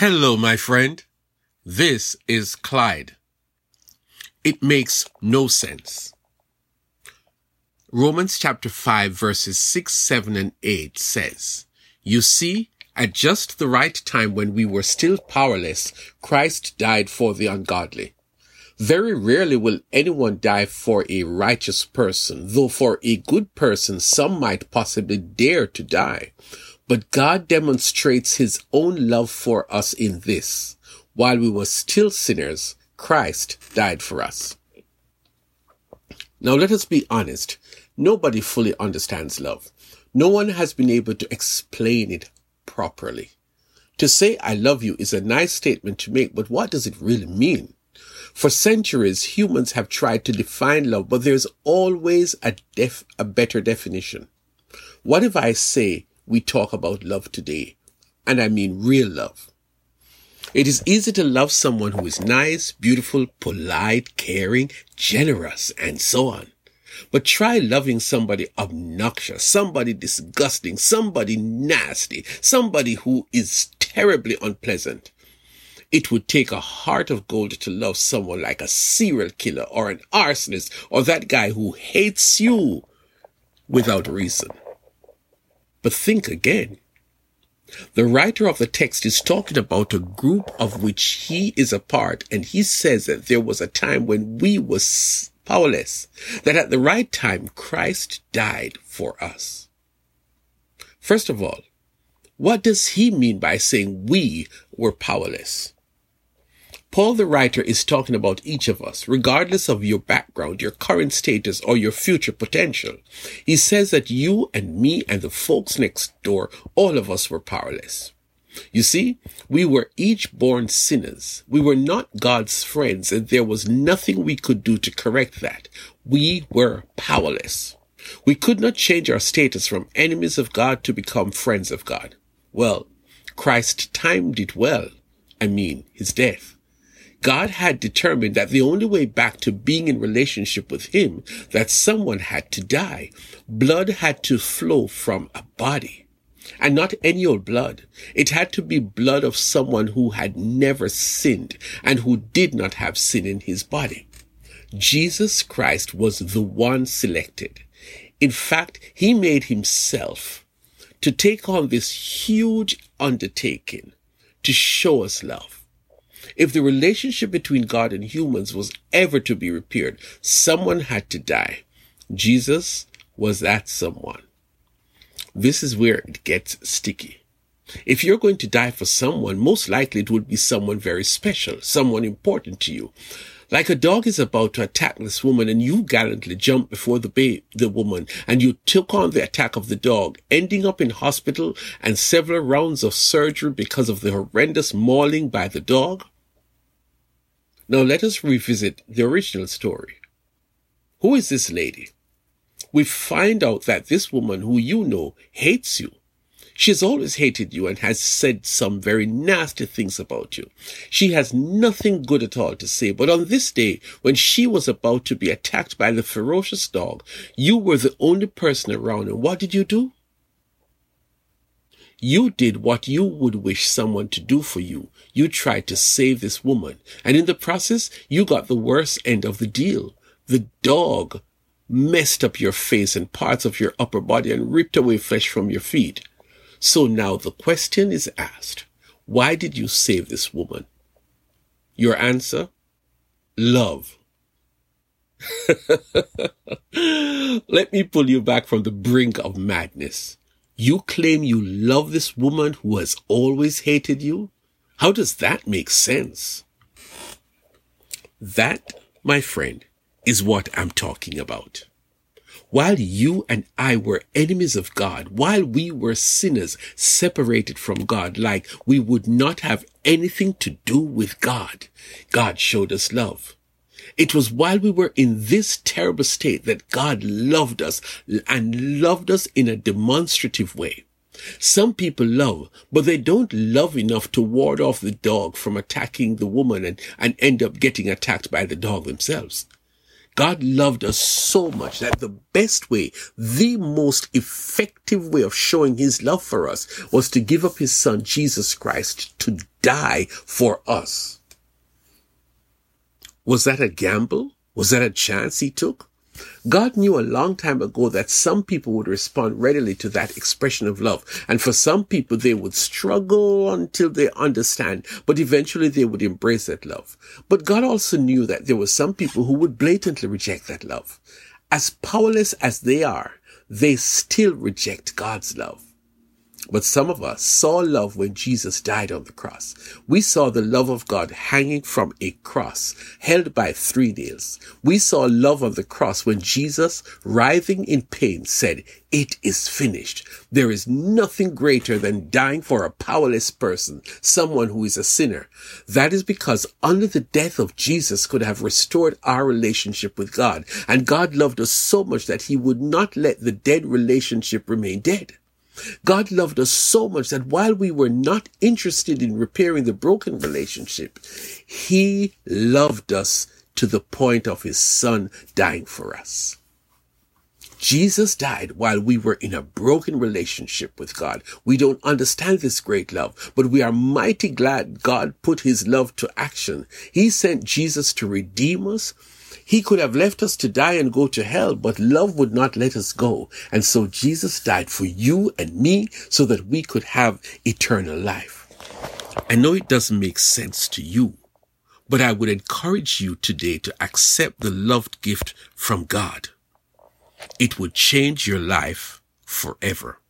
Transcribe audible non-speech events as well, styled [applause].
Hello, my friend. This is Clyde. It makes no sense. Romans chapter 5 verses 6, 7, and 8 says, You see, at just the right time when we were still powerless, Christ died for the ungodly. Very rarely will anyone die for a righteous person, though for a good person some might possibly dare to die. But God demonstrates his own love for us in this. While we were still sinners, Christ died for us. Now let us be honest. Nobody fully understands love. No one has been able to explain it properly. To say I love you is a nice statement to make, but what does it really mean? For centuries, humans have tried to define love, but there's always a def- a better definition. What if I say we talk about love today? And I mean real love. It is easy to love someone who is nice, beautiful, polite, caring, generous, and so on. But try loving somebody obnoxious, somebody disgusting, somebody nasty, somebody who is terribly unpleasant. It would take a heart of gold to love someone like a serial killer or an arsonist or that guy who hates you without reason. But think again. The writer of the text is talking about a group of which he is a part, and he says that there was a time when we were powerless, that at the right time Christ died for us. First of all, what does he mean by saying we were powerless? Paul the writer is talking about each of us, regardless of your background, your current status, or your future potential. He says that you and me and the folks next door, all of us were powerless. You see, we were each born sinners. We were not God's friends, and there was nothing we could do to correct that. We were powerless. We could not change our status from enemies of God to become friends of God. Well, Christ timed it well. I mean, his death. God had determined that the only way back to being in relationship with him, that someone had to die. Blood had to flow from a body. And not any old blood. It had to be blood of someone who had never sinned and who did not have sin in his body. Jesus Christ was the one selected. In fact, he made himself to take on this huge undertaking to show us love. If the relationship between God and humans was ever to be repaired, someone had to die. Jesus was that someone. This is where it gets sticky. If you're going to die for someone, most likely it would be someone very special, someone important to you. Like a dog is about to attack this woman and you gallantly jump before the ba- the woman and you took on the attack of the dog, ending up in hospital and several rounds of surgery because of the horrendous mauling by the dog. Now let us revisit the original story. Who is this lady? We find out that this woman who you know hates you. She has always hated you and has said some very nasty things about you. She has nothing good at all to say, but on this day, when she was about to be attacked by the ferocious dog, you were the only person around, and what did you do? You did what you would wish someone to do for you. You tried to save this woman. And in the process, you got the worst end of the deal. The dog messed up your face and parts of your upper body and ripped away flesh from your feet. So now the question is asked, why did you save this woman? Your answer? Love. [laughs] Let me pull you back from the brink of madness. You claim you love this woman who has always hated you? How does that make sense? That, my friend, is what I'm talking about. While you and I were enemies of God, while we were sinners separated from God, like we would not have anything to do with God, God showed us love. It was while we were in this terrible state that God loved us and loved us in a demonstrative way. Some people love, but they don't love enough to ward off the dog from attacking the woman and, and end up getting attacked by the dog themselves. God loved us so much that the best way, the most effective way of showing his love for us was to give up his son, Jesus Christ, to die for us. Was that a gamble? Was that a chance he took? God knew a long time ago that some people would respond readily to that expression of love. And for some people, they would struggle until they understand, but eventually they would embrace that love. But God also knew that there were some people who would blatantly reject that love. As powerless as they are, they still reject God's love. But some of us saw love when Jesus died on the cross. We saw the love of God hanging from a cross held by three nails. We saw love on the cross when Jesus, writhing in pain, said, it is finished. There is nothing greater than dying for a powerless person, someone who is a sinner. That is because under the death of Jesus could have restored our relationship with God. And God loved us so much that he would not let the dead relationship remain dead. God loved us so much that while we were not interested in repairing the broken relationship, He loved us to the point of His Son dying for us. Jesus died while we were in a broken relationship with God. We don't understand this great love, but we are mighty glad God put his love to action. He sent Jesus to redeem us he could have left us to die and go to hell, but love would not let us go. And so Jesus died for you and me so that we could have eternal life. I know it doesn't make sense to you, but I would encourage you today to accept the loved gift from God. It would change your life forever.